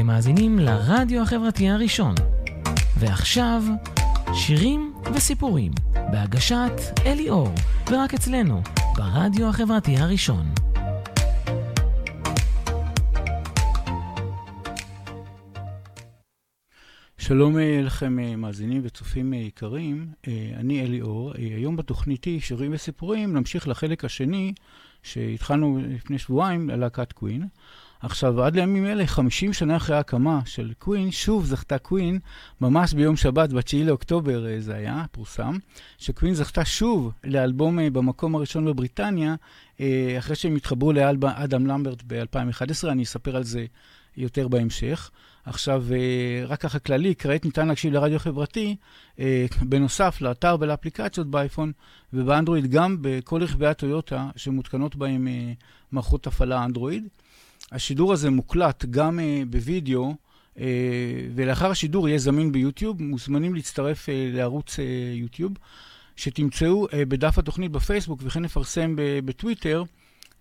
אתם מאזינים לרדיו החברתי הראשון. ועכשיו, שירים וסיפורים, בהגשת אלי אור, ורק אצלנו, ברדיו החברתי הראשון. שלום אה, לכם אה, מאזינים וצופים אה, יקרים, אני אלי אור. היום בתוכניתי שירים וסיפורים נמשיך לחלק השני שהתחלנו לפני שבועיים ללהקת קווין. עכשיו, עד לימים אלה, 50 שנה אחרי ההקמה של קווין, שוב זכתה קווין, ממש ביום שבת, ב-9 לאוקטובר זה היה, פורסם, שקווין זכתה שוב לאלבום במקום הראשון בבריטניה, אחרי שהם התחברו לאדם למברט ב-2011, אני אספר על זה יותר בהמשך. עכשיו, אה, רק ככה כללי, כעת ניתן להקשיב לרדיו חברתי, אה, בנוסף לאתר ולאפליקציות באייפון ובאנדרואיד, גם בכל רכבי הטויוטה שמותקנות בהם אה, מערכות הפעלה אנדרואיד. השידור הזה מוקלט גם בווידאו, ולאחר השידור יהיה זמין ביוטיוב. מוזמנים להצטרף לערוץ יוטיוב, שתמצאו בדף התוכנית בפייסבוק וכן נפרסם בטוויטר.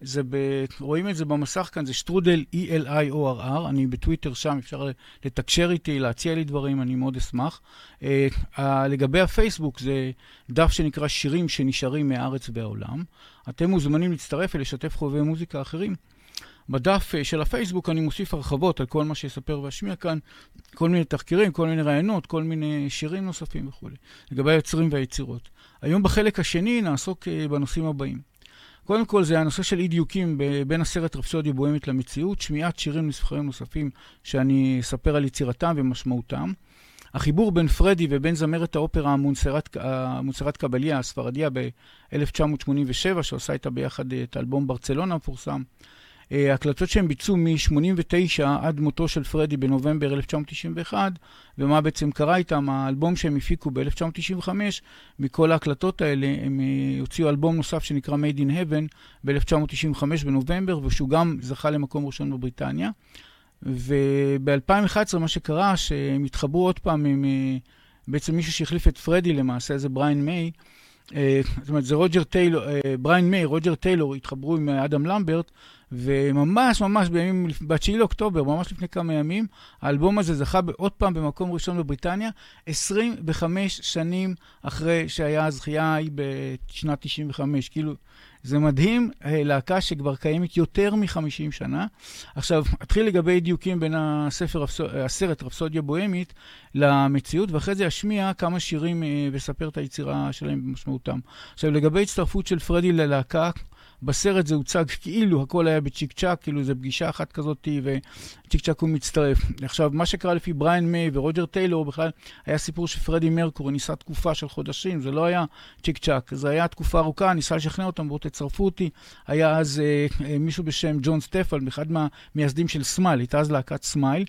זה ב... רואים את זה במסך כאן, זה שטרודל E-L-I-O-R-R, אני בטוויטר שם, אפשר לתקשר איתי, להציע לי דברים, אני מאוד אשמח. Uh, uh, לגבי הפייסבוק, זה דף שנקרא שירים שנשארים מהארץ והעולם. אתם מוזמנים להצטרף ולשתף חובבי מוזיקה אחרים. בדף uh, של הפייסבוק אני מוסיף הרחבות על כל מה שאספר ואשמיע כאן, כל מיני תחקירים, כל מיני רעיונות, כל מיני שירים נוספים וכו', לגבי היוצרים והיצירות. היום בחלק השני נעסוק uh, בנושאים הבאים. קודם כל זה הנושא של אי דיוקים בין הסרט רפסודיה בוהמית למציאות, שמיעת שירים נספחים נוספים שאני אספר על יצירתם ומשמעותם. החיבור בין פרדי ובין זמרת האופרה המונסרת קבליה, הספרדיה ב-1987, שעושה איתה ביחד את האלבום ברצלונה המפורסם. אה, הקלטות שהם ביצעו מ-89 עד מותו של פרדי בנובמבר 1991, ומה בעצם קרה איתם, האלבום שהם הפיקו ב-1995, מכל ההקלטות האלה הם אה, הוציאו אלבום נוסף שנקרא Made in Heaven ב-1995 בנובמבר, ושהוא גם זכה למקום ראשון בבריטניה. וב-2011 מה שקרה, שהם התחברו עוד פעם עם אה, בעצם מישהו שהחליף את פרדי למעשה, זה בריין מיי. זאת אומרת, זה רוג'ר טיילור, בריין מיי, רוג'ר טיילור התחברו עם אדם למברט, וממש ממש בימים, ב-9 לאוקטובר, ממש לפני כמה ימים, האלבום הזה זכה עוד פעם במקום ראשון בבריטניה, 25 שנים אחרי שהיה הזכייה ההיא בשנת 95. כאילו, זה מדהים, אה, להקה שכבר קיימת יותר מ-50 שנה. עכשיו, אתחיל לגבי דיוקים בין הספר, הסרט רפסודיה בוהמית למציאות, ואחרי זה אשמיע כמה שירים אה, ואספר את היצירה שלהם במשמעותם. עכשיו, לגבי הצטרפות של פרדי ללהקה, בסרט זה הוצג כאילו הכל היה בצ'יק צ'אק, כאילו זה פגישה אחת כזאת וצ'יק צ'אק הוא מצטרף. עכשיו, מה שקרה לפי בריין מיי ורוג'ר טיילור בכלל היה סיפור שפרדי מרקורי ניסה תקופה של חודשים, זה לא היה צ'יק צ'אק, זה היה תקופה ארוכה, ניסה לשכנע אותם, בואו תצרפו אותי. היה אז אה, אה, מישהו בשם ג'ון סטפל, אחד מהמייסדים של Smile, הייתה אז להקת Smile.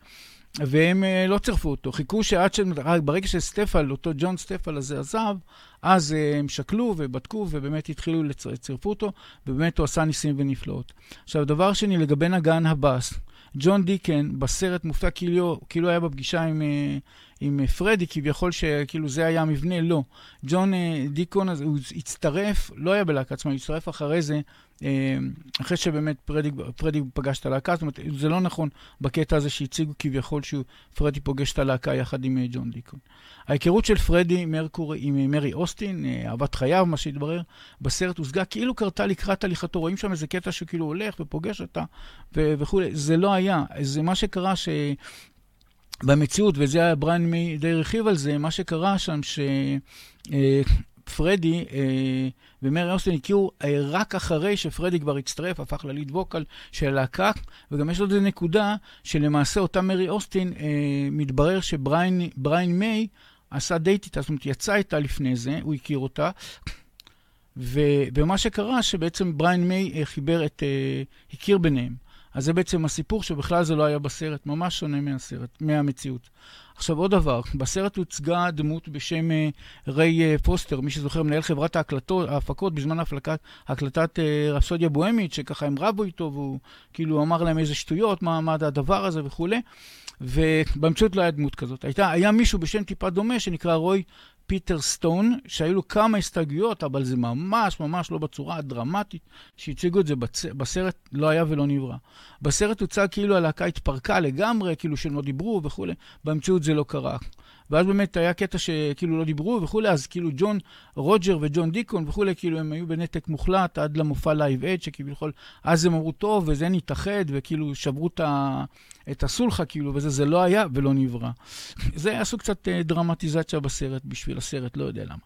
והם uh, לא צירפו אותו. חיכו שעד ש... ברגע שסטפל, אותו ג'ון סטפל הזה עזב, אז uh, הם שקלו ובדקו ובאמת התחילו לצירפו אותו, ובאמת הוא עשה ניסים ונפלאות. עכשיו, דבר שני, לגבי נגן הבאס, ג'ון דיקן בסרט מופיע כאילו, כאילו היה בפגישה עם, אה, עם פרדי, כביכול שכאילו זה היה המבנה, לא. ג'ון דיקון, הוא הצטרף, לא היה בלהקה עצמה, הוא הצטרף אחרי זה אה, אחרי שבאמת פרדי, פרדי פגש את הלהקה, זאת אומרת, זה לא נכון בקטע הזה שהציגו כביכול שפרדי פוגש את הלהקה יחד עם אה, ג'ון דיקון. ההיכרות של פרדי מרקורי עם אה, מרי אוסטין, אהבת חייו, מה שהתברר, בסרט הושגה כאילו קרתה לקראת הליכתו. רואים שם איזה קטע שכאילו הולך ופוגש אותה וכולי. זה לא היה. זה מה שקרה ש... במציאות, וזה היה בריין מיי הרחיב על זה, מה שקרה שם, ש... פרדי אה, ומרי אוסטין הכירו אה, רק אחרי שפרדי כבר הצטרף, הפך ל lead vocal של הלהקה, וגם יש עוד איזה נקודה שלמעשה אותה מרי אוסטין, אה, מתברר שבריין מיי עשה דייט איתה, זאת אומרת יצא איתה לפני זה, הוא הכיר אותה. ו, ומה שקרה שבעצם בריין מיי אה, חיבר את, אה, הכיר ביניהם. אז זה בעצם הסיפור שבכלל זה לא היה בסרט, ממש שונה מהסרט, מהמציאות. עכשיו עוד דבר, בסרט הוצגה דמות בשם uh, ריי uh, פוסטר, מי שזוכר, מנהל חברת ההקלטות, ההפקות בזמן ההפלקת, הקלטת uh, רפסודיה בוהמית, שככה הם רבו איתו והוא כאילו אמר להם איזה שטויות, מה, מה הדבר הזה וכולי, ובמציאות לא היה דמות כזאת. הייתה, היה מישהו בשם טיפה דומה שנקרא רוי פיטר סטון, שהיו לו כמה הסתייגויות, אבל זה ממש ממש לא בצורה הדרמטית שהציגו את זה בצ... בסרט, לא היה ולא נברא. בסרט הוצג כאילו הלהקה התפרקה לגמרי, כאילו שהם לא דיברו וכולי, במציאות זה לא קרה. ואז באמת היה קטע שכאילו לא דיברו וכולי, אז כאילו ג'ון רוג'ר וג'ון דיקון וכולי, כאילו הם היו בנתק מוחלט עד למופע Live Aid, שכביכול אז הם אמרו, טוב, וזה נתאחד, וכאילו שברו את ה... את הסולחה, כאילו, וזה, זה לא היה ולא נברא. זה עשו קצת uh, דרמטיזציה בסרט, בשביל הסרט, לא יודע למה.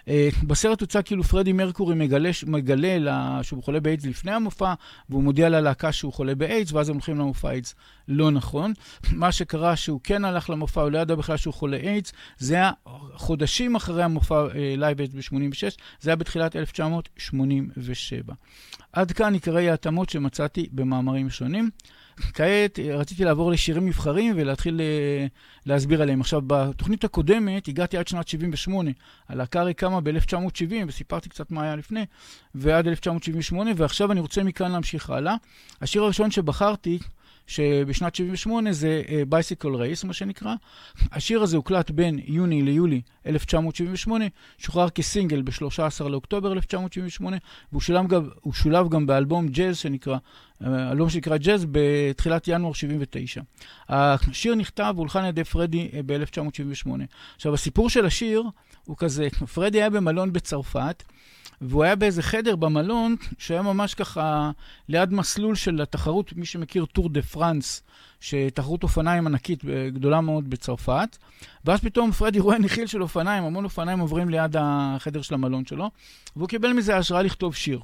Uh, בסרט הוצג כאילו פרדי מרקורי מגלה, מגלה לה, שהוא חולה באיידס לפני המופע, והוא מודיע ללהקה שהוא חולה באיידס, ואז הם הולכים למופע Aid. לא נכון. מה שקרה, שהוא כן הלך למופע, הוא לא ידע בכלל שהוא חולה איידס, זה היה חודשים אחרי המופע Live Aid ב-86, זה היה בתחילת 1987. עד כאן עיקרי ההתאמות שמצאתי במאמרים שונים. כעת רציתי לעבור לשירים נבחרים ולהתחיל אה, להסביר עליהם. עכשיו, בתוכנית הקודמת הגעתי עד שנת 78. הלהקה הרי קמה ב-1970, וסיפרתי קצת מה היה לפני, ועד 1978, ועכשיו אני רוצה מכאן להמשיך הלאה. השיר הראשון שבחרתי שבשנת 78 זה Bicycle uh, Race, מה שנקרא. השיר הזה הוקלט בין יוני ליולי 1978, שוחרר כסינגל ב-13 לאוקטובר 1978, והוא שולב גם, באלבום ג'אז שנקרא, אה, אלבום שנקרא ג'אז בתחילת ינואר 79. השיר נכתב והולחן על ידי פרדי uh, ב-1978. עכשיו, הסיפור של השיר הוא כזה, פרדי היה במלון בצרפת, והוא היה באיזה חדר במלון, שהיה ממש ככה ליד מסלול של התחרות, מי שמכיר טור דה פרנס, שתחרות אופניים ענקית גדולה מאוד בצרפת. ואז פתאום פרדי רואה נחיל של אופניים, המון אופניים עוברים ליד החדר של המלון שלו, והוא קיבל מזה השראה לכתוב שיר.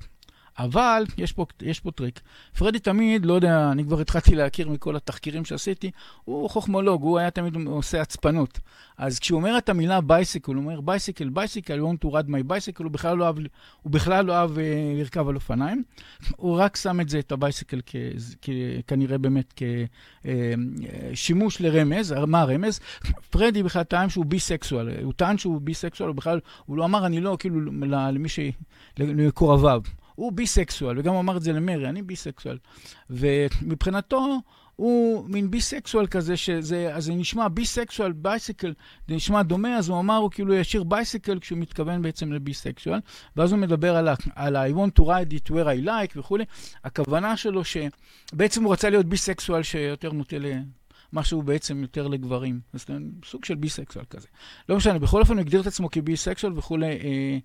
אבל יש פה, יש פה טריק. פרדי תמיד, לא יודע, אני כבר התחלתי להכיר מכל התחקירים שעשיתי, הוא חוכמולוג, הוא היה תמיד עושה הצפנות. אז כשהוא אומר את המילה bicycle, הוא אומר bicycle, bicycle, you want to ride my bicycle, הוא בכלל לא אהב, הוא בכלל לא אהב אה, לרכב על אופניים. הוא רק שם את זה, את כ, כנראה באמת כשימוש אה, לרמז. מה הרמז? פרדי בכלל טען שהוא ביסקסואל, הוא טען שהוא ביסקסואל, הוא בכלל, הוא לא אמר, אני לא, כאילו, למי ש... למקורביו. הוא ביסקסואל, וגם אמר את זה למרי, אני ביסקסואל. ומבחינתו, הוא מין ביסקסואל כזה, שזה, אז זה נשמע ביסקסואל, bicycle, זה נשמע דומה, אז הוא אמר, הוא כאילו ישיר bicycle כשהוא מתכוון בעצם לביסקסואל, ואז הוא מדבר על ה- על ה- I want to ride it where I like וכולי. הכוונה שלו שבעצם הוא רצה להיות ביסקסואל שיותר נוטה משהו בעצם יותר לגברים. אז סוג של ביסקסואל כזה. לא משנה, בכל אופן הוא הגדיר את עצמו כביסקסואל וכולי. אה,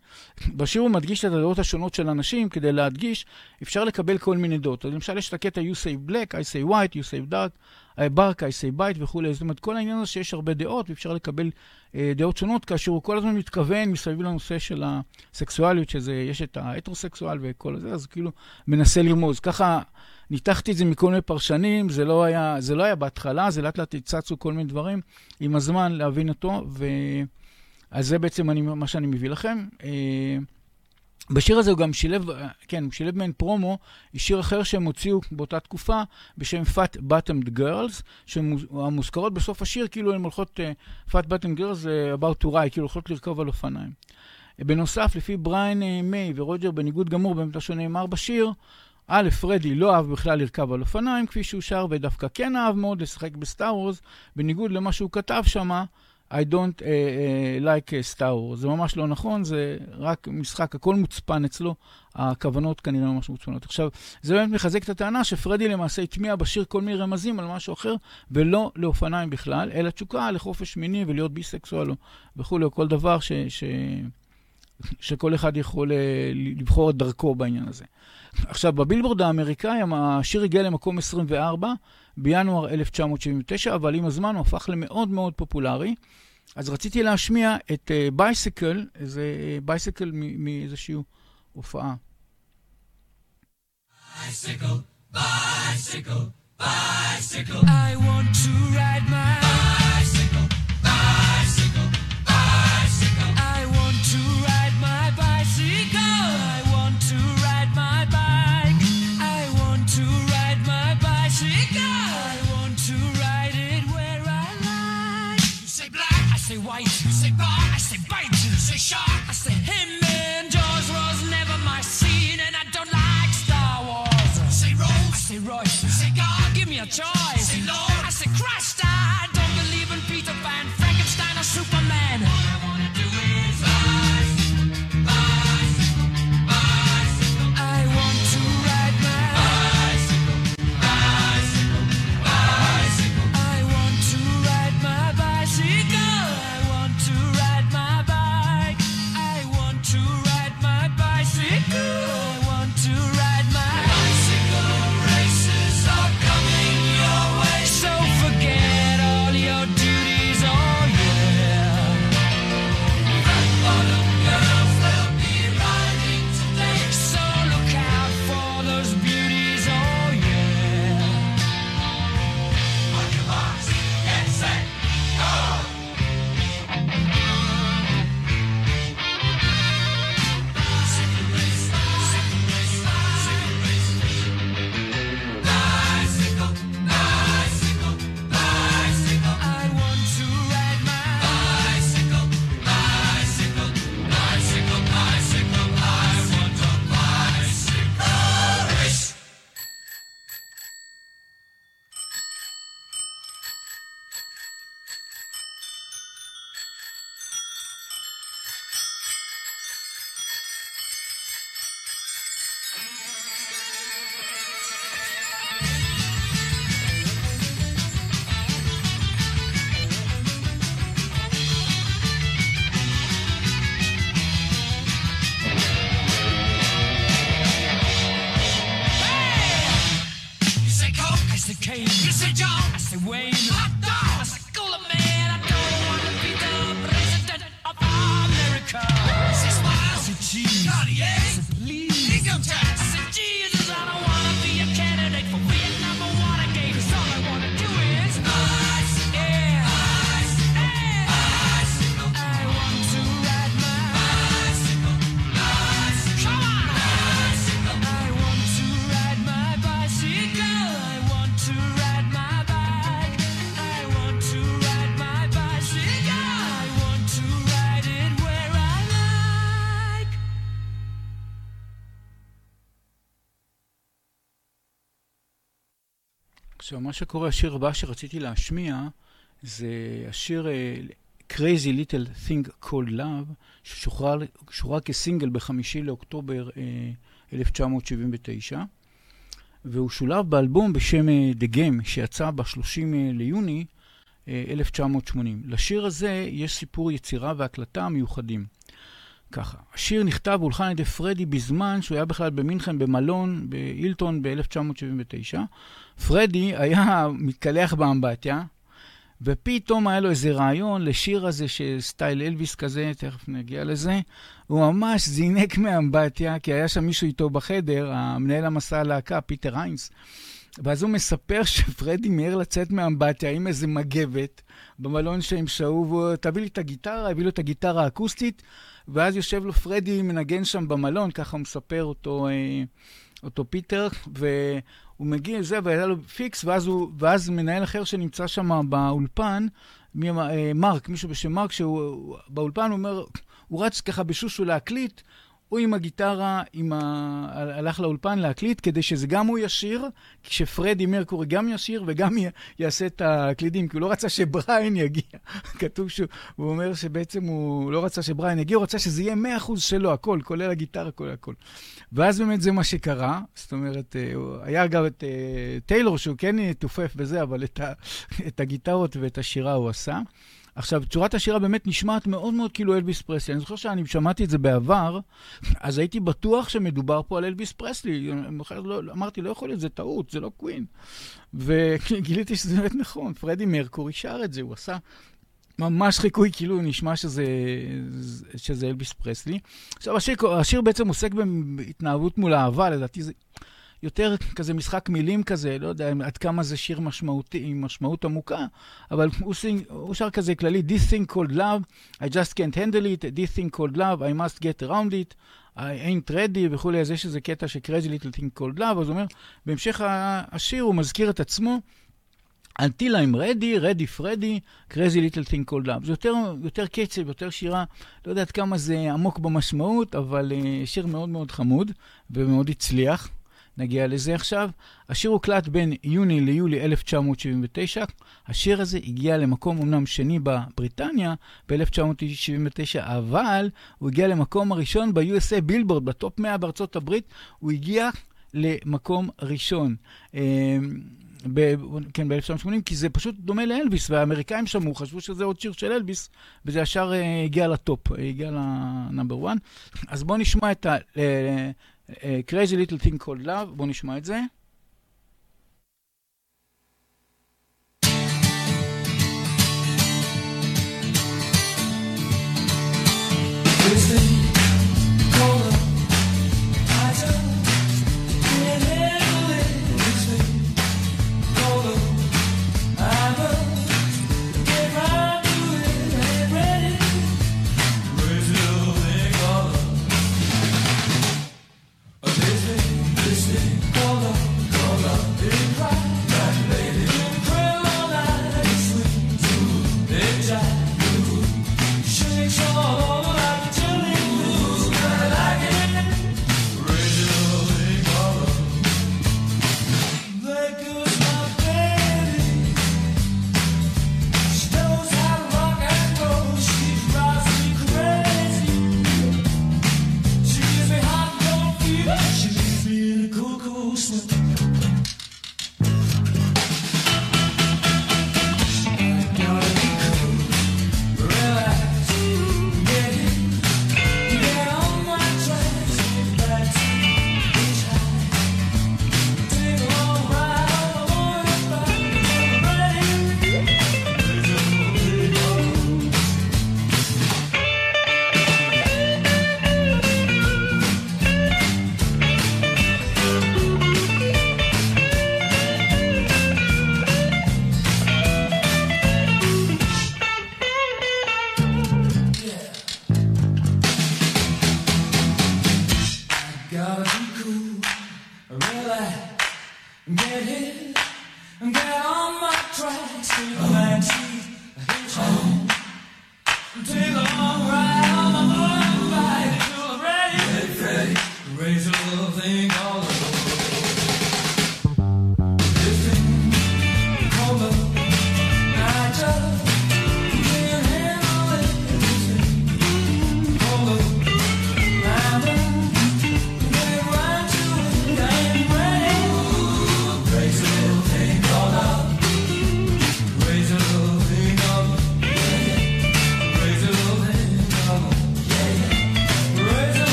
בשיר הוא מדגיש את הדעות השונות של אנשים, כדי להדגיש, אפשר לקבל כל מיני דעות. אז למשל יש את הקטע You say black, I say white, you say dark, I bark, I say bite וכולי. זאת אומרת, כל העניין הזה שיש הרבה דעות, ואפשר לקבל אה, דעות שונות, כאשר הוא כל הזמן מתכוון מסביב לנושא של הסקסואליות, שזה, יש את ההטרוסקסואל וכל זה, אז כאילו מנסה לרמוז. ככה ניתחתי את זה מכל מיני פרשנים, זה לא היה, זה לא היה בהתחלה, זה לאט לאט הצצו כל מיני דברים, עם הזמן להבין אותו, ו... אז זה בעצם אני, מה שאני מביא לכם. אה, בשיר הזה הוא גם שילב, כן, הוא שילב מעין פרומו, שיר אחר שהם הוציאו באותה תקופה, בשם Fat Bottomed Girls, שהמוזכרות בסוף השיר, כאילו הן הולכות, uh, Fat Bottomed Girls uh, about to ride, כאילו הולכות לרכוב על אופניים. בנוסף, לפי בריין מיי ורוג'ר, בניגוד גמור, באמת שנאמר בשיר, א', פרדי לא אהב בכלל לרכב על אופניים, כפי שהוא שר, ודווקא כן אהב מאוד לשחק בסטאר וורס, בניגוד למה שהוא כתב שמה, I don't uh, uh, like uh, Star Wars. זה ממש לא נכון, זה רק משחק, הכל מוצפן אצלו, הכוונות כנראה ממש מוצפנות. עכשיו, זה באמת מחזק את הטענה שפרדי למעשה הטמיע בשיר כל מיני רמזים על משהו אחר, ולא לאופניים בכלל, אלא תשוקה לחופש מיני ולהיות ביסקסואל וכולי, או כל דבר ש, ש, שכל אחד יכול לבחור את דרכו בעניין הזה. עכשיו, בבילבורד האמריקאי השיר הגיע למקום 24 בינואר 1979, אבל עם הזמן הוא הפך למאוד מאוד פופולרי. אז רציתי להשמיע את Bicycle, uh, איזה Bicycle מאיזושהי הופעה. Bicycle, bicycle, bicycle. I want to ride my עכשיו, מה שקורה, השיר הבא שרציתי להשמיע, זה השיר uh, Crazy Little Thing Called Love, ששוחרר כסינגל בחמישי לאוקטובר uh, 1979, והוא שולב באלבום בשם uh, The Game, שיצא ב-30 uh, ליוני uh, 1980. לשיר הזה יש סיפור יצירה והקלטה מיוחדים. ככה, השיר נכתב והולחן על ידי פרדי בזמן שהוא היה בכלל במינכן במלון בהילטון ב-1979. פרדי היה מתקלח באמבטיה, ופתאום היה לו איזה רעיון לשיר הזה של style אלוויס כזה, תכף נגיע לזה. הוא ממש זינק מהאמבטיה, כי היה שם מישהו איתו בחדר, המנהל המסע הלהקה, פיטר היינס. ואז הוא מספר שפרדי מיהר לצאת מהאמבטיה עם איזה מגבת במלון שהם שהו, והוא, תביא לי את הגיטרה, הביא לו את הגיטרה האקוסטית, ואז יושב לו פרדי מנגן שם במלון, ככה מספר אותו, אה, אותו פיטר, והוא מגיע לזה, והיה לו פיקס, ואז, הוא, ואז מנהל אחר שנמצא שם באולפן, אה, מרק, מישהו בשם מרק, שהוא באולפן, הוא אומר, הוא רץ ככה בשושו להקליט, הוא עם הגיטרה, עם ה... הלך לאולפן להקליט, כדי שזה גם הוא ישיר, כשפרדי מרקורי גם ישיר וגם י... יעשה את הקלידים, כי הוא לא רצה שבריין יגיע. כתוב שהוא הוא אומר שבעצם הוא לא רצה שבריין יגיע, הוא רצה שזה יהיה 100% שלו, הכל, כולל הגיטרה, כולל הכל. ואז באמת זה מה שקרה, זאת אומרת, היה גם את טיילור, שהוא כן תופף בזה, אבל את, ה... את הגיטרות ואת השירה הוא עשה. עכשיו, צורת השירה באמת נשמעת מאוד מאוד כאילו אלביס פרסלי. אני זוכר שאני שמעתי את זה בעבר, אז הייתי בטוח שמדובר פה על אלביס פרסלי. לא, אמרתי, לא יכול להיות, זה טעות, זה לא קווין. וגיליתי שזה באמת נכון, פרדי מרקורי שר את זה, הוא עשה ממש חיקוי, כאילו נשמע שזה, שזה אלביס פרסלי. עכשיו, השיר, השיר בעצם עוסק בהתנהגות מול אהבה, לדעתי זה... יותר כזה משחק מילים כזה, לא יודע עד כמה זה שיר משמעותי, עם משמעות עמוקה, אבל הוא, סינג, הוא שר כזה כללי, This thing called love, I just can't handle it, This thing called love, I must get around it, I ain't ready וכולי, אז יש איזה קטע ש crazy little thing called love, אז הוא אומר, בהמשך השיר הוא מזכיר את עצמו, Until I'm ready, ready Freddy, crazy little thing called love. זה יותר, יותר קצב, יותר שירה, לא יודעת כמה זה עמוק במשמעות, אבל uh, שיר מאוד מאוד חמוד ומאוד הצליח. נגיע לזה עכשיו. השיר הוקלט בין יוני ליולי 1979. השיר הזה הגיע למקום אמנם שני בבריטניה ב-1979, אבל הוא הגיע למקום הראשון ב-USA בילבורד, בטופ 100 בארצות הברית, הוא הגיע למקום ראשון. ב- כן, ב-1980, כי זה פשוט דומה לאלביס, והאמריקאים שמעו, חשבו שזה עוד שיר של אלביס, וזה ישר uh, הגיע לטופ, הגיע לנאמבר 1. אז בואו נשמע את ה... Uh, Crazy Little Thing Called Love, בואו נשמע את זה. Listen, listen,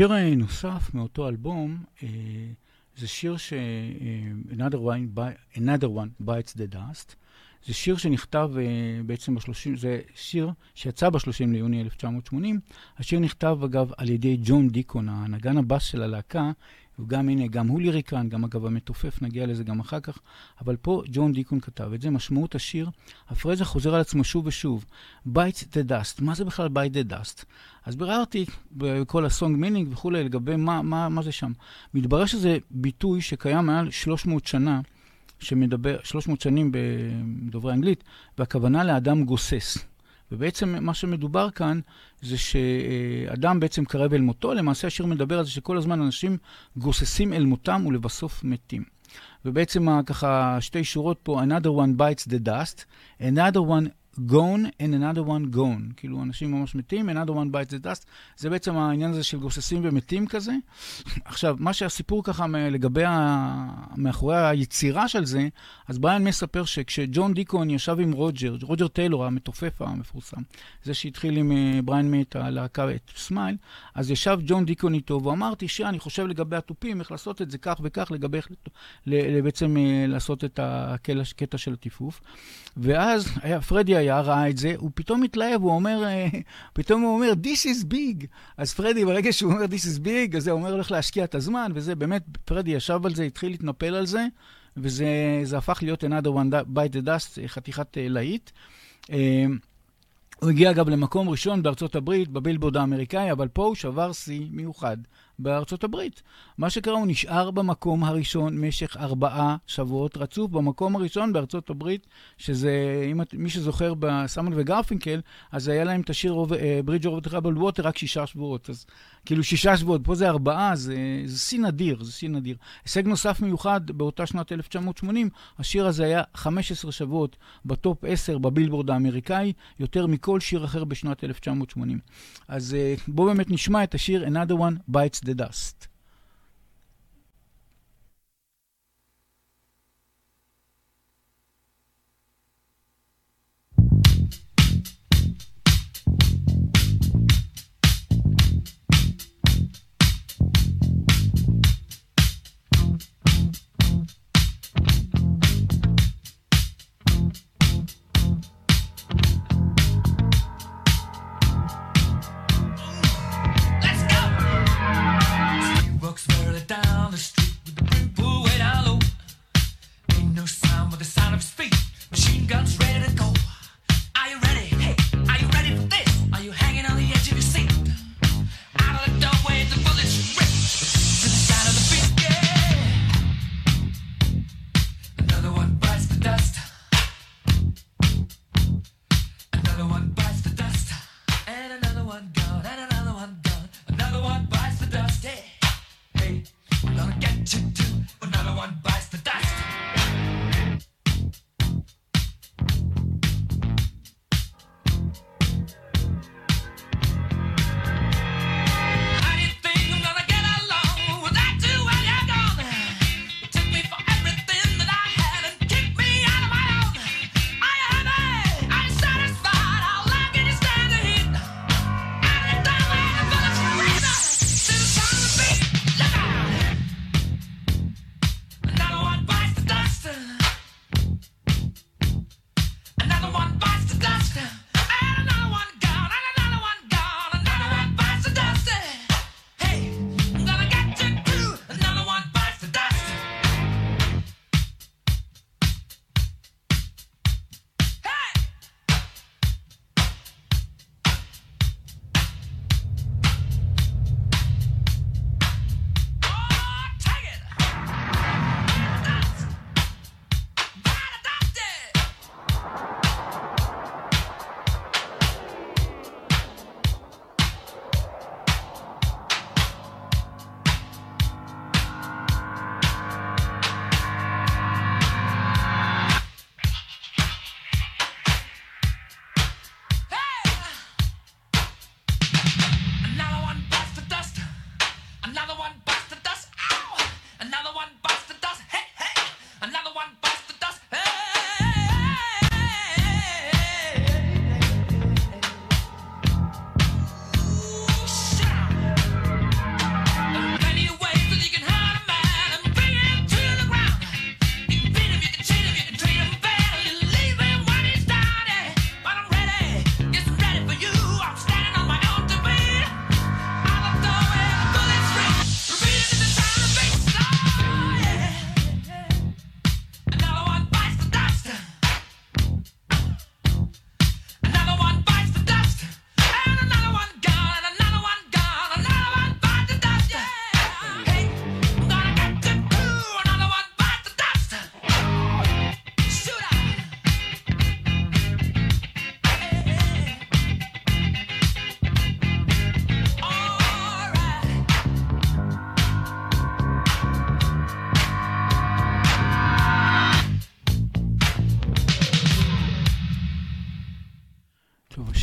שיר נוסף מאותו אלבום, אה, זה שיר ש... אה, Another one, by, Another one Bites the Dust. זה שיר שנכתב אה, בעצם ב-30, זה שיר שיצא ב-30 ליוני 1980. השיר נכתב, אגב, על ידי ג'ון דיקון, הנגן הבאס של הלהקה. וגם, הנה, גם הוא ליריקן, גם אגב המתופף, נגיע לזה גם אחר כך, אבל פה ג'ון דיקון כתב את זה, משמעות השיר, הפרזה חוזר על עצמו שוב ושוב, bites the dust, מה זה בכלל bite the dust? אז ביררתי בכל ה song meaning וכולי לגבי מה, מה, מה זה שם. מתברר שזה ביטוי שקיים מעל 300 שנה, שמדבר, 300 שנים בדוברי אנגלית, והכוונה לאדם גוסס. ובעצם מה שמדובר כאן זה שאדם בעצם קרב אל מותו, למעשה השיר מדבר על זה שכל הזמן אנשים גוססים אל מותם ולבסוף מתים. ובעצם ככה שתי שורות פה, another one bites the dust, another one gone and another one gone. כאילו, אנשים ממש מתים, another one bites the dust. זה בעצם העניין הזה של גוססים ומתים כזה. עכשיו, מה שהסיפור ככה לגבי, ה... מאחורי היצירה של זה, אז בריאן מספר שכשג'ון דיקון ישב עם רוג'ר, רוג'ר טיילור, המתופף המפורסם, זה שהתחיל עם אה, בריאן מי את הלהקה, את סמייל, אז ישב ג'ון דיקון איתו, ואמרתי שאני חושב לגבי התופים, איך לעשות את זה כך וכך, לגבי איך בעצם אה, לעשות את הקטע של הטיפוף. ואז היה, פרדי היה, ראה את זה, הוא פתאום התלהב, הוא אומר, אה, פתאום הוא אומר, This is big. אז פרדי, ברגע שהוא אומר, This is big, אז הוא אומר, הולך להשקיע את הזמן, וזה באמת, פרדי ישב על זה, התחיל להתנפל על זה, וזה הפך להיות another one by the dust, חתיכת אה, להיט. אה, הוא הגיע אגב למקום ראשון בארצות הברית, בבילבורד האמריקאי, אבל פה הוא שבר שיא מיוחד. בארצות הברית. מה שקרה, הוא נשאר במקום הראשון משך ארבעה שבועות רצוף, במקום הראשון בארצות הברית, שזה, אם מי שזוכר בסמון וגרפינקל, אז היה להם את השיר Bridge of Trouble Water רק שישה שבועות. אז כאילו שישה שבועות, פה זה ארבעה, זה, שיא נדיר, זה שיא נדיר. הישג נוסף מיוחד, באותה שנת 1980, השיר הזה היה 15 שבועות ב top 10 בבילבורד האמריקאי, יותר מכל שיר אחר בשנת 1980. אז אה, בואו באמת נשמע את השיר Another One Bites the dust.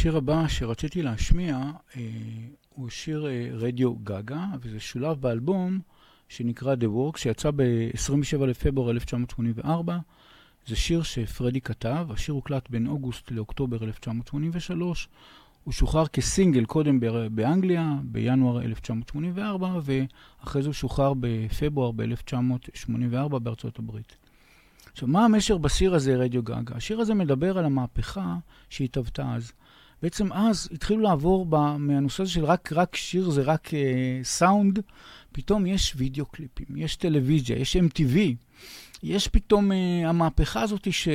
השיר הבא שרציתי להשמיע אה, הוא שיר אה, רדיו גגה, וזה שולב באלבום שנקרא The Work, שיצא ב-27 לפברואר 1984. זה שיר שפרדי כתב, השיר הוקלט בין אוגוסט לאוקטובר 1983. הוא שוחרר כסינגל קודם באנגליה, בינואר 1984, ואחרי זה הוא שוחרר בפברואר ב-1984 בארצות הברית. עכשיו, מה המשך בשיר הזה, רדיו גגה? השיר הזה מדבר על המהפכה שהתהוותה אז. בעצם אז התחילו לעבור ב, מהנושא הזה של רק, רק שיר, זה רק אה, סאונד, פתאום יש וידאו קליפים, יש טלוויזיה, יש MTV, יש פתאום אה, המהפכה הזאת ש,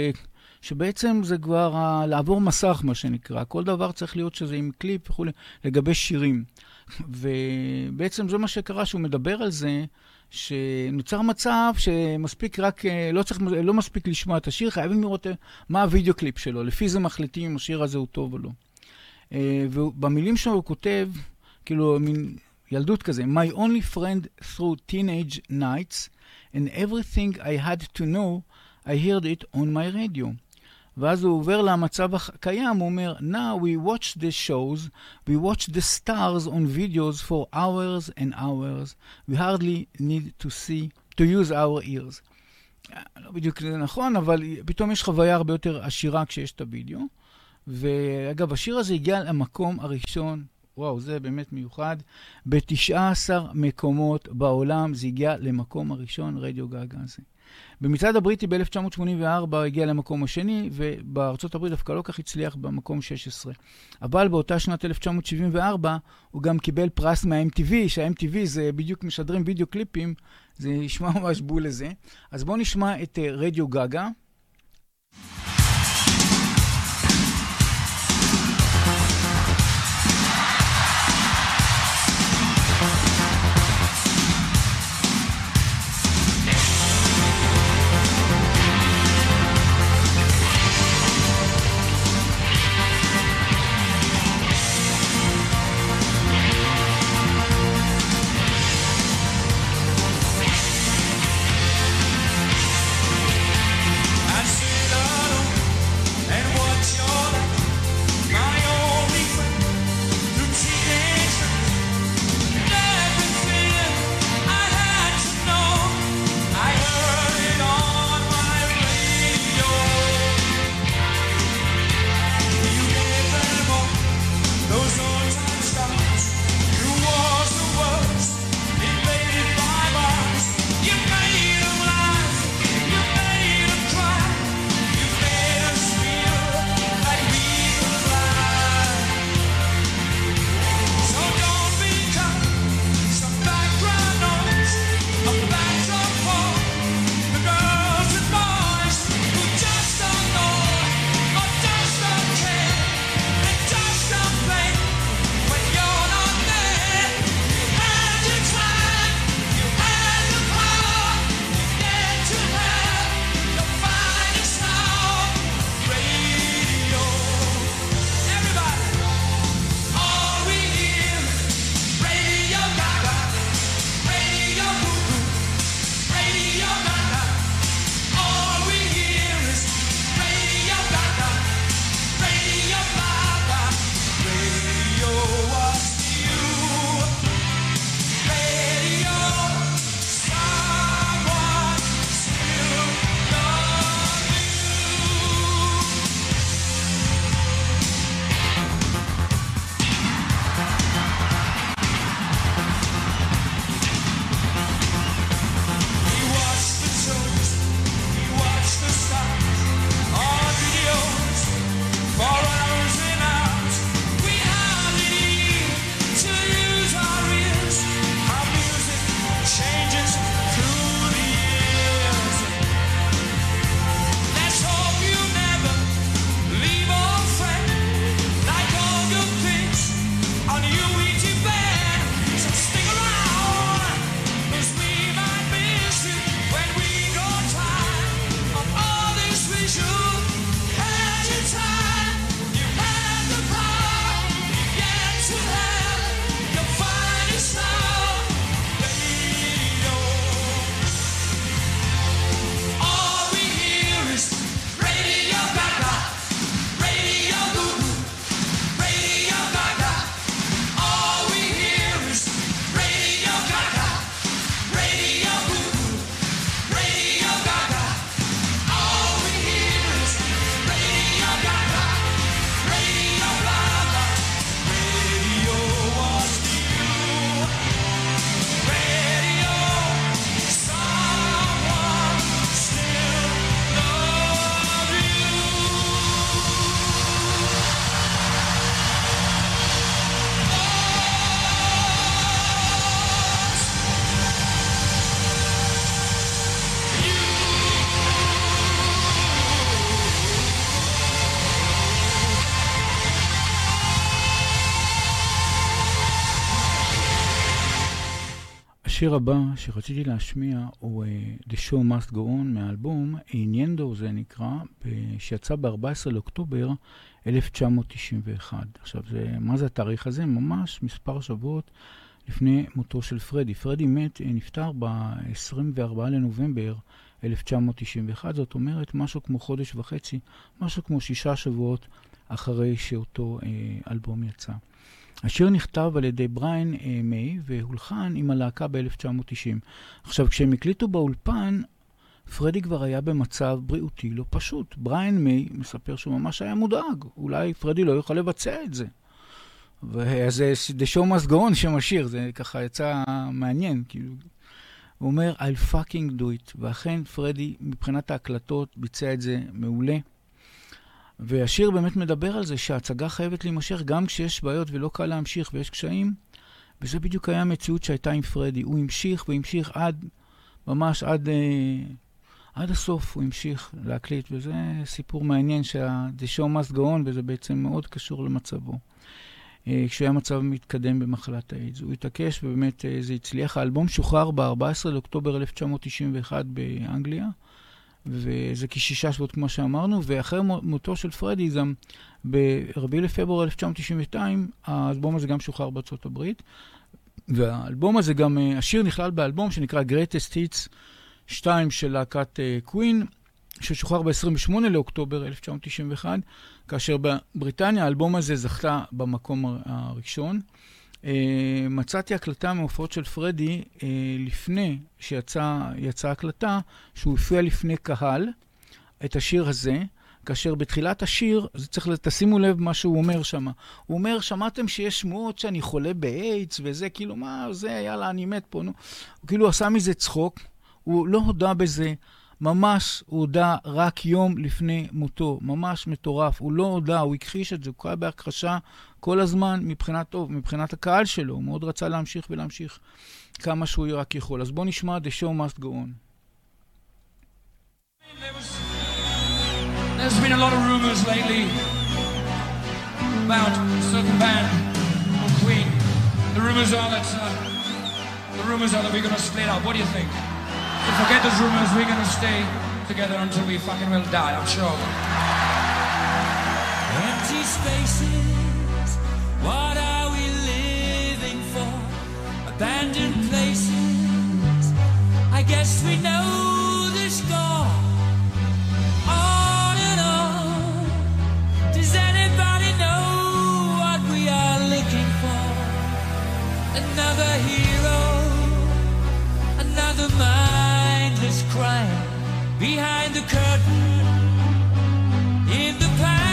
שבעצם זה כבר ה, לעבור מסך, מה שנקרא. כל דבר צריך להיות שזה עם קליפ וכולי, לגבי שירים. ובעצם זה מה שקרה, שהוא מדבר על זה, שנוצר מצב שמספיק רק, אה, לא, צריך, לא מספיק לשמוע את השיר, חייבים לראות אה, מה הוידאו קליפ שלו, לפי זה מחליטים אם השיר הזה הוא טוב או לא. אה, ובמילים שלו הוא כותב, כאילו, מין ילדות כזה, My only friend through teenage nights, and everything I had to know, I heard it on my radio. ואז הוא עובר למצב הקיים, הוא אומר, Now we watch the shows, we watch the stars on videos for hours and hours. We hardly need to see, to use our ears. לא בדיוק זה נכון, אבל פתאום יש חוויה הרבה יותר עשירה כשיש את הוידאו. ואגב, השיר הזה הגיע למקום הראשון, וואו, זה באמת מיוחד, ב-19 מקומות בעולם זה הגיע למקום הראשון, רדיו גגה הזה. במצעד הבריטי ב-1984 הגיע למקום השני, ובארצות הברית דווקא לא כך הצליח במקום 16. אבל באותה שנת 1974 הוא גם קיבל פרס מה-MTV, שה-MTV זה בדיוק משדרים וידאו קליפים, זה נשמע ממש בול לזה. אז בואו נשמע את אה, רדיו גגה. השיר הבא שרציתי להשמיע הוא uh, The Show Must Go On מהאלבום אינינדו זה נקרא, שיצא ב-14 לאוקטובר 1991. עכשיו, זה, מה זה התאריך הזה? ממש מספר שבועות לפני מותו של פרדי. פרדי מת, אה, נפטר ב-24 לנובמבר 1991, זאת אומרת משהו כמו חודש וחצי, משהו כמו שישה שבועות אחרי שאותו אה, אלבום יצא. השיר נכתב על ידי בריין אה, מיי והולחן עם הלהקה ב-1990. עכשיו, כשהם הקליטו באולפן, פרדי כבר היה במצב בריאותי לא פשוט. בריין מיי מספר שהוא ממש היה מודאג, אולי פרדי לא יוכל לבצע את זה. וזה The Show Must Go On שם השיר, זה ככה יצא מעניין, כאילו. הוא אומר, I'll fucking do it. ואכן, פרדי, מבחינת ההקלטות, ביצע את זה מעולה. והשיר באמת מדבר על זה שההצגה חייבת להימשך גם כשיש בעיות ולא קל להמשיך ויש קשיים. וזה בדיוק היה המציאות שהייתה עם פרדי. הוא המשיך והמשיך עד, ממש עד, אה, עד הסוף הוא המשיך להקליט, וזה סיפור מעניין שה-The show must go on, וזה בעצם מאוד קשור למצבו. אה, כשהיה מצב מתקדם במחלת האיידס. הוא התעקש ובאמת אה, זה הצליח. האלבום שוחרר ב-14 לאוקטובר 1991 באנגליה. וזה כשישה שבועות כמו שאמרנו, ואחרי מותו של פרדי, גם ב-4 לפברואר 1992, האלבום הזה גם שוחרר בארצות הברית. והאלבום הזה גם, אה, השיר נכלל באלבום שנקרא Greatest Hits 2 של להקת קווין, uh, ששוחרר ב-28 לאוקטובר 1991, כאשר בבריטניה האלבום הזה זכתה במקום הראשון. Uh, מצאתי הקלטה מהופעות של פרדי uh, לפני שיצאה הקלטה, שהוא הופיע לפני קהל את השיר הזה, כאשר בתחילת השיר, אז צריך, תשימו לב מה שהוא אומר שם. הוא אומר, שמעתם שיש שמועות שאני חולה באיידס וזה, כאילו, מה זה, יאללה, אני מת פה, נו. הוא כאילו עשה מזה צחוק, הוא לא הודה בזה. ממש הוא הודה רק יום לפני מותו, ממש מטורף. הוא לא הודה, הוא הכחיש את זה, הוא קרא בהכחשה כל הזמן מבחינת טוב, מבחינת הקהל שלו. הוא מאוד רצה להמשיך ולהמשיך כמה שהוא רק יכול. אז בואו נשמע The Show Must Go On. There's been a lot of rumors lately about a certain band called Queen. The rumors are that uh, the rumors are that we're going to split up. What do you think? So forget those rumors. We're to stay together until we fucking will die. I'm sure. Empty spaces. What are we living for? Abandoned places. I guess we know the score. On and on. Does anybody know what we are looking for? Another hero. Another mindless crime. Behind the curtain. In the pantomime.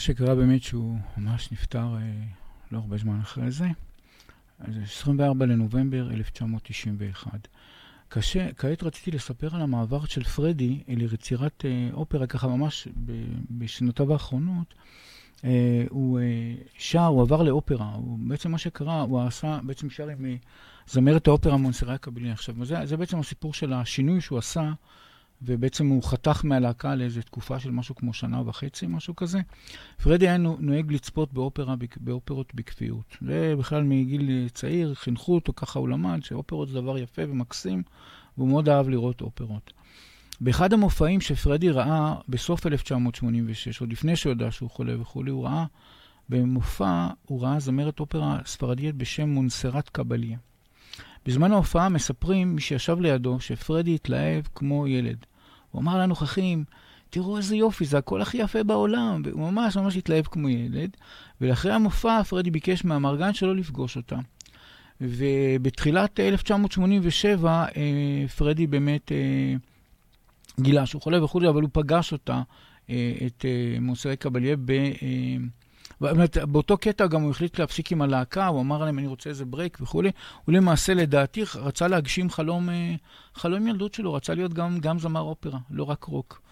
שקרה באמת שהוא ממש נפטר אה, לא הרבה זמן אחרי זה. אז 24 לנובמבר 1991. קשה, כעת רציתי לספר על המעבר של פרדי ליצירת אה, אופרה, ככה ממש ב, בשנותיו האחרונות. אה, הוא אה, שר, הוא עבר לאופרה. הוא, בעצם מה שקרה, הוא עשה, בעצם שר עם אה, זמרת האופרה מונסריה קבילי. עכשיו, זה, זה בעצם הסיפור של השינוי שהוא עשה, ובעצם הוא חתך מהלהקה לאיזו תקופה של משהו כמו שנה וחצי, משהו כזה. פרדי היה נו- נוהג לצפות באופרה, באופרות בכפיות. זה בכלל מגיל צעיר, חינכו אותו, ככה הוא למד, שאופרות זה דבר יפה ומקסים, והוא מאוד אהב לראות אופרות. באחד המופעים שפרדי ראה בסוף 1986, עוד לפני שהוא ידע שהוא חולה וכולי, הוא ראה, במופע, הוא ראה זמרת אופרה ספרדית בשם מונסרט קבליה. בזמן ההופעה מספרים, מי שישב לידו, שפרדי התלהב כמו ילד. הוא אמר לנוכחים, תראו איזה יופי, זה הקול הכי יפה בעולם. והוא ממש ממש התלהב כמו ילד. ולאחרי המופע, פרדי ביקש מהמרגן שלו לפגוש אותה. ובתחילת 1987, אה, פרדי באמת אה, גילה שהוא חולה וכולי, אבל הוא פגש אותה, אה, את מונסרה קבאייה, ב... אה, באותו קטע גם הוא החליט להפסיק עם הלהקה, הוא אמר להם, אני רוצה איזה break וכולי. הוא למעשה, לדעתי, רצה להגשים חלום, אה, חלום ילדות שלו, רצה להיות גם, גם זמר אופרה, לא רק רוק.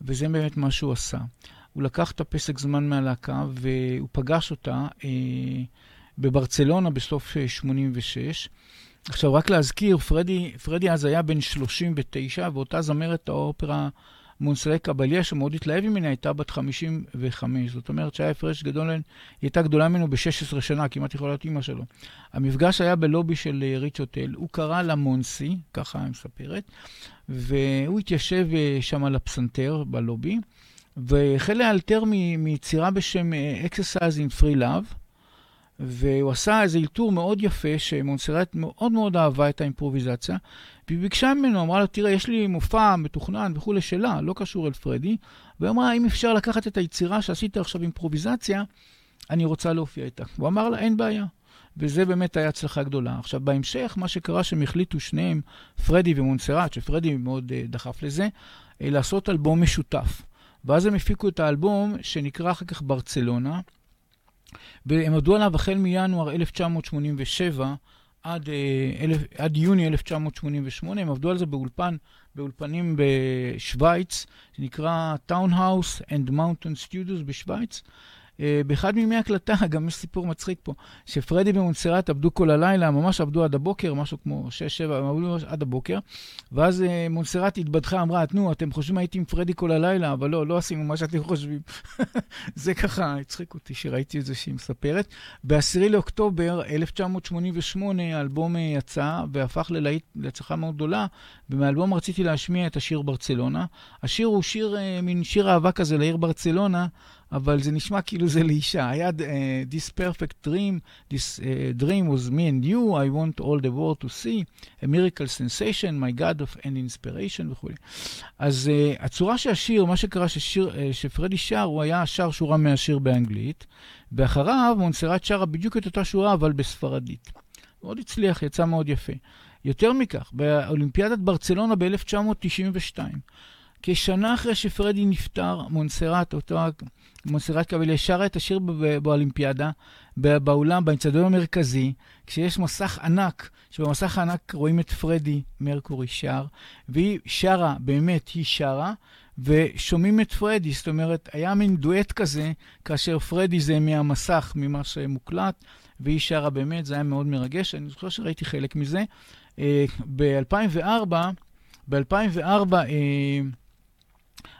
וזה באמת מה שהוא עשה. הוא לקח את הפסק זמן מהלהקה והוא פגש אותה אה, בברצלונה בסוף אה, 86. עכשיו, רק להזכיר, פרדי, פרדי אז היה בן 39, ואותה זמרת האופרה מונסרי קבליה, שמאוד התלהב ממנה, הייתה בת 55. זאת אומרת שהיה הפרש גדול, היא הייתה גדולה ממנו ב-16 שנה, כמעט יכולה להיות אימא שלו. המפגש היה בלובי של אה, ריץ' הוטל, הוא קרא לה מונסי, ככה היא מספרת, והוא התיישב אה, שם על הפסנתר בלובי, והחל לאלתר מיצירה בשם אה, Exercise in Free Love, והוא עשה איזה אלתור מאוד יפה, שמונסרט מאוד מאוד אהבה את האימפרוביזציה, והיא ביקשה ממנו, אמרה לו, תראה, יש לי מופע מתוכנן וכולי שלה, לא קשור אל פרדי, והיא אמרה, אם אפשר לקחת את היצירה שעשית עכשיו אימפרוביזציה, אני רוצה להופיע איתה. הוא אמר לה, אין בעיה. וזה באמת היה הצלחה גדולה. עכשיו, בהמשך, מה שקרה שהם החליטו שניהם, פרדי ומונסרט, שפרדי מאוד uh, דחף לזה, uh, לעשות אלבום משותף. ואז הם הפיקו את האלבום, שנקרא אחר כך ברצלונה, והם עבדו עליו? החל מינואר 1987 עד, אה, אלף, עד יוני 1988, הם עבדו על זה באולפן, באולפנים בשוויץ, שנקרא Townhouse and Mountain Studios בשוויץ. אה, באחד מימי הקלטה, גם יש סיפור מצחיק פה, שפרדי ומונסרט עבדו כל הלילה, ממש עבדו עד הבוקר, משהו כמו 6-7, הם עבדו עד הבוקר, ואז אה, מונסרט התבדחה, אמרה, נו, אתם חושבים הייתי עם פרדי כל הלילה, אבל לא, לא עשינו מה שאתם חושבים. זה ככה הצחיק אותי שראיתי את זה שהיא מספרת. ב-10 לאוקטובר 1988 האלבום אה, יצא והפך ללהיט, להצלחה מאוד גדולה, ומהאלבום רציתי להשמיע את השיר ברצלונה. השיר הוא שיר, מין שיר אהבה כזה לעיר ברצלונה, אבל זה נשמע כאילו זה לאישה. היה uh, This perfect dream, this uh, dream was me and you, I want all the world to see, a miracle sensation, my God of an inspiration וכו'. אז uh, הצורה שהשיר, מה שקרה ששיר, uh, שפרדי שר, הוא היה שר שורה מהשיר באנגלית, ואחריו מונסרט שרה בדיוק את אותה שורה, אבל בספרדית. מאוד הצליח, יצא מאוד יפה. יותר מכך, באולימפיאדת ברצלונה ב-1992, כשנה אחרי שפרדי נפטר, מונסרט, אותו מונסרט קבלה שרה את השיר באולימפיאדה, באולם, באצטדיון המרכזי, כשיש מסך ענק, שבמסך הענק רואים את פרדי מרקורי שר, והיא שרה, באמת, היא שרה, ושומעים את פרדי, זאת אומרת, היה מין דואט כזה, כאשר פרדי זה מהמסך, ממה שמוקלט, והיא שרה באמת, זה היה מאוד מרגש, אני זוכר שראיתי חלק מזה. ב-2004, ב-2004,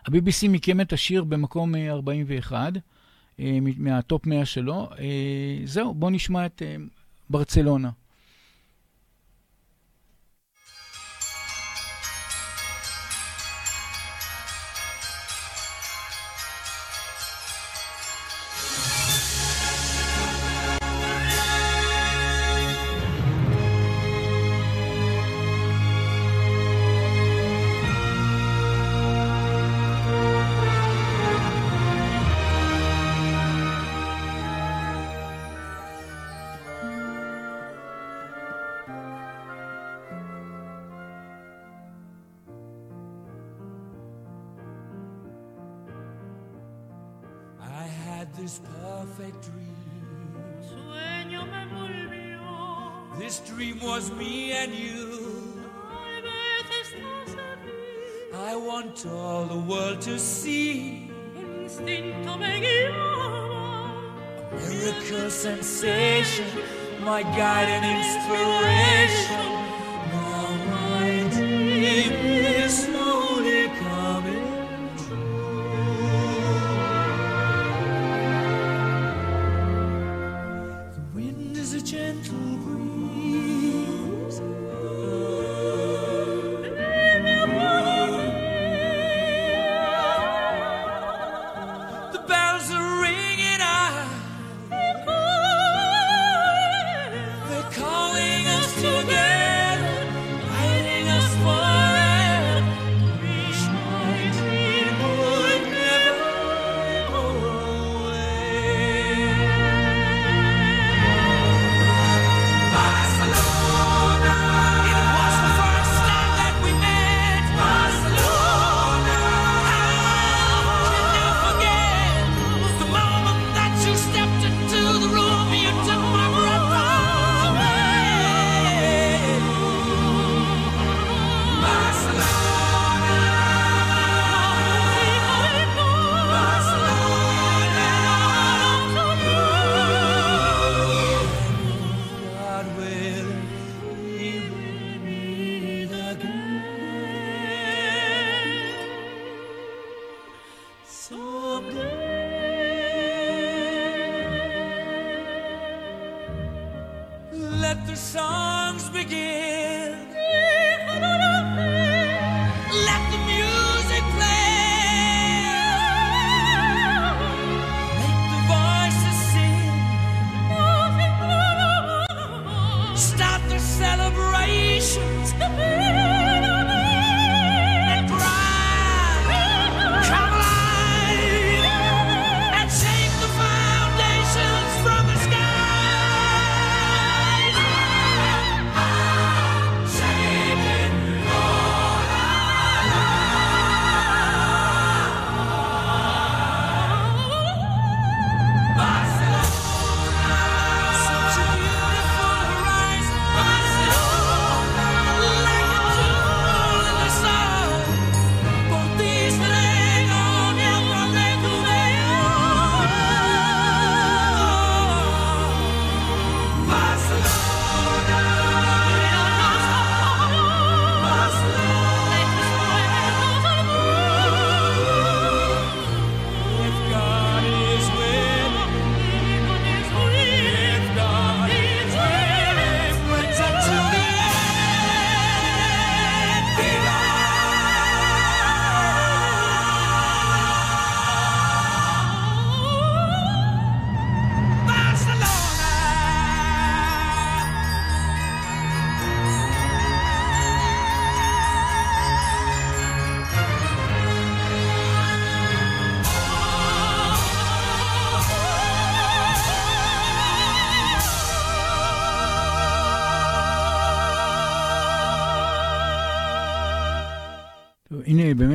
ה-BBC מיקם את השיר במקום אה, 41, אה, מ- מהטופ 100 שלו. אה, זהו, בואו נשמע את אה, ברצלונה. 间都会。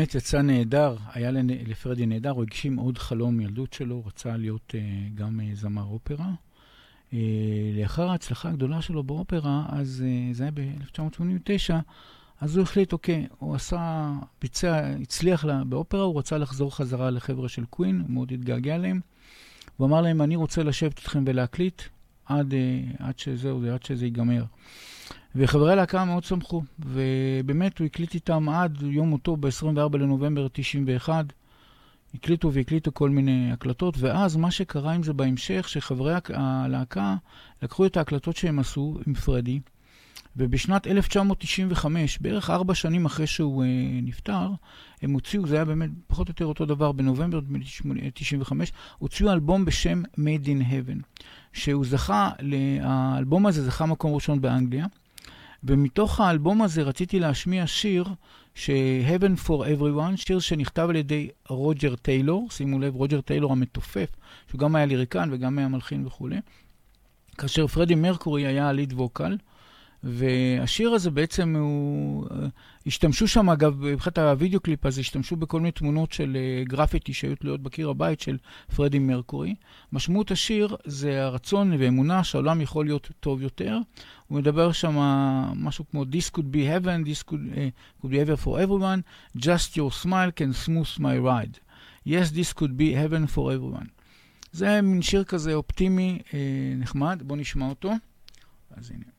באמת יצא נהדר, היה לפרדי נהדר, הוא הגשים עוד חלום ילדות שלו, רצה להיות uh, גם uh, זמר אופרה. Uh, לאחר ההצלחה הגדולה שלו באופרה, אז זה היה ב-1989, אז הוא החליט, אוקיי, הוא עשה, ביצע, הצליח לה, באופרה, הוא רצה לחזור חזרה לחבר'ה של קווין, הוא מאוד התגעגע להם. הוא אמר להם, אני רוצה לשבת איתכם ולהקליט עד, עד שזהו, עד שזה ייגמר. וחברי הלהקה מאוד שמחו, ובאמת הוא הקליט איתם עד יום מותו ב-24 לנובמבר 91. הקליטו והקליטו כל מיני הקלטות, ואז מה שקרה עם זה בהמשך, שחברי הק- הלהקה לקחו את ההקלטות שהם עשו עם פרדי, ובשנת 1995, בערך ארבע שנים אחרי שהוא uh, נפטר, הם הוציאו, זה היה באמת פחות או יותר אותו דבר, בנובמבר 95, הוציאו אלבום בשם Made in Heaven, שהוא זכה, האלבום הזה זכה מקום ראשון באנגליה, ומתוך האלבום הזה רציתי להשמיע שיר ש Heaven for Everyone, שיר שנכתב על ידי רוג'ר טיילור, שימו לב, רוג'ר טיילור המתופף, שהוא גם היה lyrician וגם היה מלחין וכולי, כאשר פרדי מרקורי היה ה lead vocal, והשיר הזה בעצם הוא... אה, השתמשו שם, אגב, מבחינת הוידאו קליפ הזה, השתמשו בכל מיני תמונות של אה, גרפיטי שהיו תלויות בקיר הבית של פרדי מרקורי. משמעות השיר זה הרצון ואמונה שהעולם יכול להיות טוב יותר. הוא מדבר שם משהו כמו This could be heaven, this could, uh, could be heaven for everyone, just your smile can smooth my ride. Yes, this could be heaven for everyone. זה מין שיר כזה אופטימי, אה, נחמד, בואו נשמע אותו. אז הנה.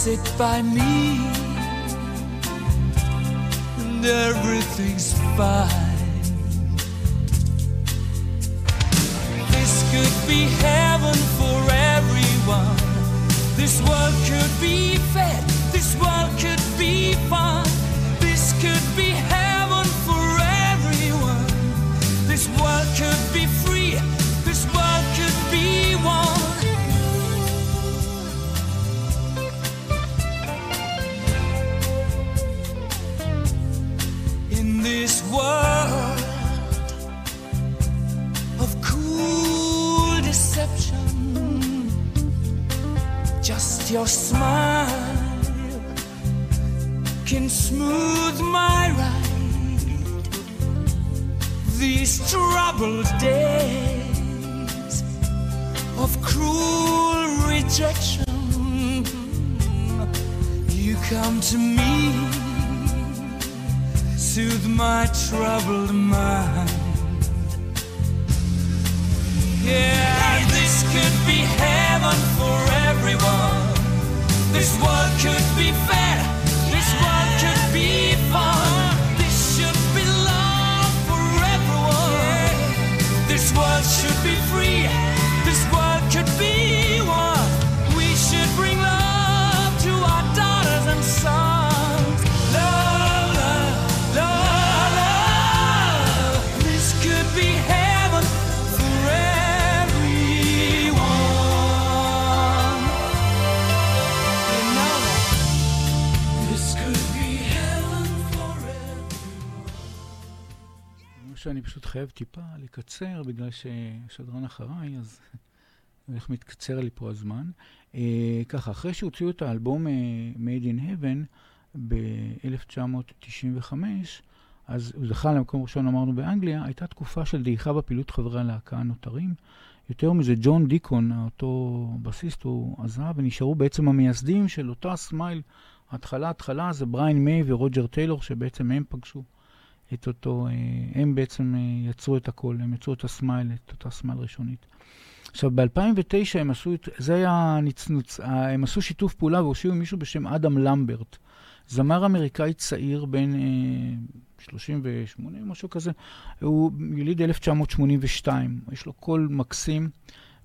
sit by me and everything's fine. This world פשוט חייב טיפה לקצר, בגלל שהשדרן אחריי, אז איך מתקצר לי פה הזמן. אה, ככה, אחרי שהוציאו את האלבום אה, Made in Heaven ב-1995, אז הוא זכה למקום ראשון, אמרנו, באנגליה, הייתה תקופה של דעיכה בפעילות חברי הלהקה הנותרים. יותר מזה, ג'ון דיקון, אותו בסיסט, הוא עזב, ונשארו בעצם המייסדים של אותה סמייל. התחלה, התחלה זה בריאן מיי ורוג'ר טיילור, שבעצם הם פגשו את אותו, אה, הם בעצם אה, יצרו את הכל, הם יצרו את הסמייל, את אותה סמייל ראשונית. עכשיו, ב-2009 הם עשו, את, זה היה הנצנוץ, ה- הם עשו שיתוף פעולה והושיבו מישהו בשם אדם למברט, זמר אמריקאי צעיר אה, 38, משהו כזה, הוא יליד 1982, יש לו קול מקסים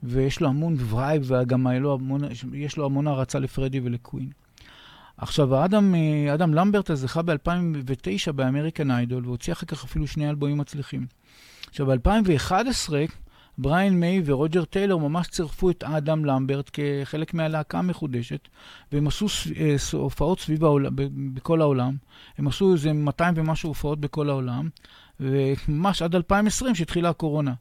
ויש לו המון vibe וגם לו המון, יש לו המון הערצה לפרדי ולקווין. עכשיו, האדם, אה, אדם למברט אז זכה ב-2009 באמריקן איידול, והוציא אחר כך אפילו שני אלבומים מצליחים. עכשיו, ב-2011, בריין מיי ורוג'ר טיילור ממש צירפו את אדם למברט כחלק מהלהקה המחודשת, והם עשו אה, הופעות סביב העולם, בכל העולם. הם עשו איזה 200 ומשהו הופעות בכל העולם, וממש עד 2020 שהתחילה הקורונה.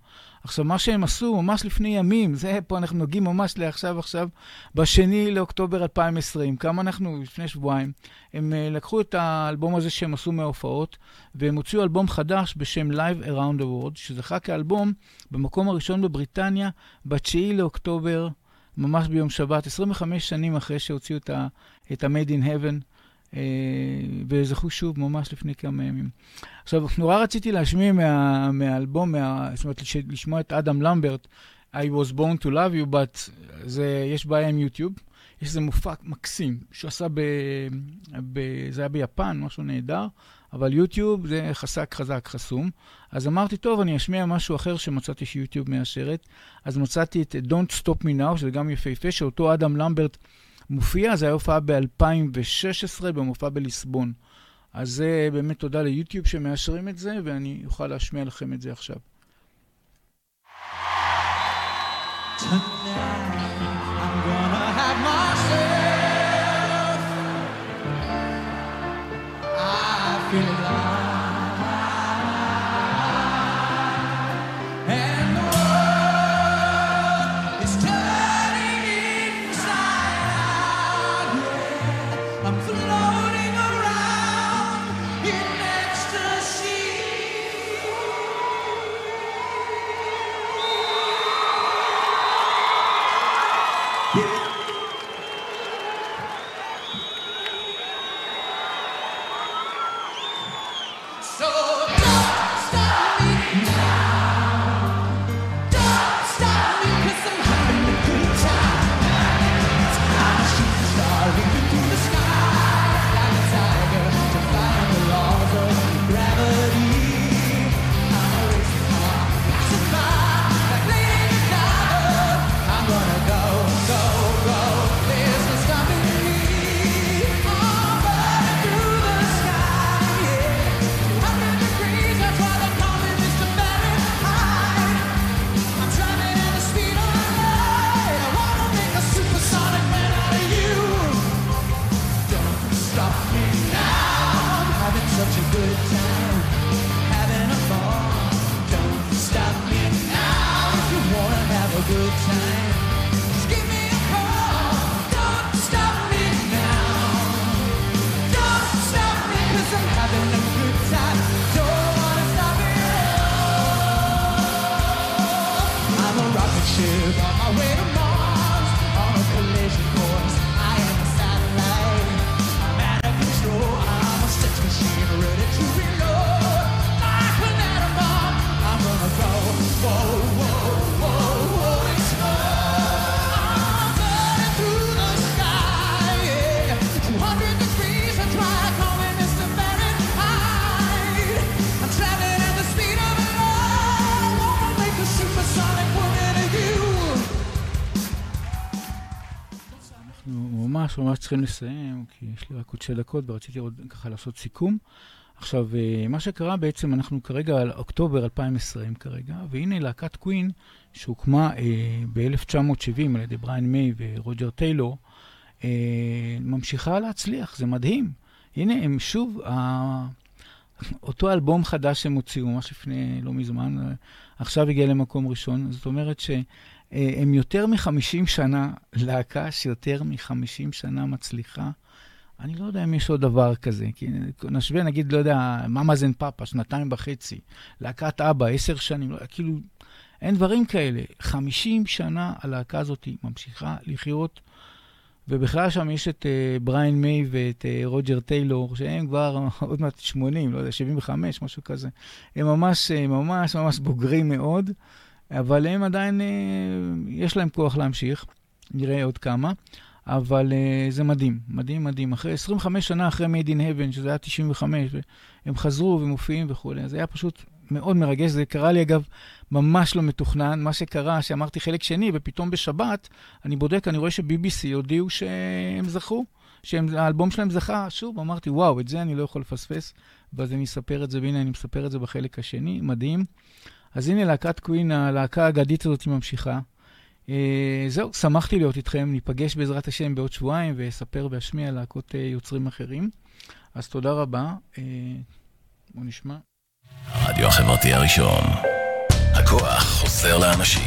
עכשיו, מה שהם עשו ממש לפני ימים, זה פה אנחנו נוגעים ממש לעכשיו עכשיו, בשני לאוקטובר 2020, כמה אנחנו, לפני שבועיים, הם uh, לקחו את האלבום הזה שהם עשו מההופעות, והם הוציאו אלבום חדש בשם Live Around the World, שזכה כאלבום במקום הראשון בבריטניה, ב-9 לאוקטובר, ממש ביום שבת, 25 שנים אחרי שהוציאו את ה-Made in Heaven. אה, וזכו שוב ממש לפני כמה ימים. עכשיו, נורא רציתי להשמיע מה, מהאלבום, מה, זאת אומרת, לש- לשמוע את אדם למברט, I was born to love you, but זה, יש בעיה עם יוטיוב. יש איזה מופע מקסים שהוא עשה ב, ב... זה היה ביפן, משהו נהדר, אבל יוטיוב זה חזק, חזק, חסום. אז אמרתי, טוב, אני אשמיע משהו אחר שמצאתי שיוטיוב מאשרת. אז מצאתי את Don't Stop Me Now, שזה גם יפהפה, שאותו אדם למברט מופיע, זה היה הופעה ב-2016 במופע בליסבון. אז זה באמת תודה ליוטיוב שמאשרים את זה, ואני אוכל להשמיע לכם את זה עכשיו. I'm Yeah. ממש ממש צריכים לסיים, כי יש לי רק עוד שתי דקות ורציתי עוד ככה לעשות סיכום. עכשיו, אה, מה שקרה בעצם, אנחנו כרגע על אוקטובר 2020 כרגע, והנה להקת קווין, שהוקמה אה, ב-1970 על ידי בריין מיי ורוג'ר טיילור, אה, ממשיכה להצליח, זה מדהים. הנה, הם שוב. אותו אלבום חדש שהם הוציאו, ממש לפני לא מזמן, עכשיו הגיע למקום ראשון, זאת אומרת ש... אה, הם יותר מ-50 שנה, להקה שיותר מ-50 שנה מצליחה. אני לא יודע אם יש עוד דבר כזה, כי נשווה, נגיד, לא יודע, ממאזן פאפה, שנתיים וחצי, להקת אבא, עשר שנים, לא, כאילו, אין דברים כאלה. 50 שנה הלהקה הזאת ממשיכה לחיות, ובכלל שם יש את uh, בריין מיי ואת uh, רוג'ר טיילור, שהם כבר עוד מעט 80, לא יודע, 75, משהו כזה. הם ממש, אה, ממש, ממש בוגרים מאוד. אבל הם עדיין, אה, יש להם כוח להמשיך, נראה עוד כמה, אבל אה, זה מדהים, מדהים, מדהים. אחרי 25 שנה אחרי Made in Heaven, שזה היה 95, הם חזרו ומופיעים וכולי, זה היה פשוט מאוד מרגש. זה קרה לי, אגב, ממש לא מתוכנן. מה שקרה, שאמרתי חלק שני, ופתאום בשבת, אני בודק, אני רואה ש-BBC הודיעו שהם זכו, שהאלבום שלהם זכה. שוב, אמרתי, וואו, את זה אני לא יכול לפספס, ואז אני אספר את זה, והנה אני מספר את זה בחלק השני, מדהים. אז הנה להקת קווין, הלהקה האגדית הזאת ממשיכה. אה, זהו, שמחתי להיות איתכם, ניפגש בעזרת השם בעוד שבועיים ואספר ואשמיע להקות אה, יוצרים אחרים. אז תודה רבה. אה, בואו נשמע. הרדיו החברתי הראשון. הכוח חוזר לאנשים.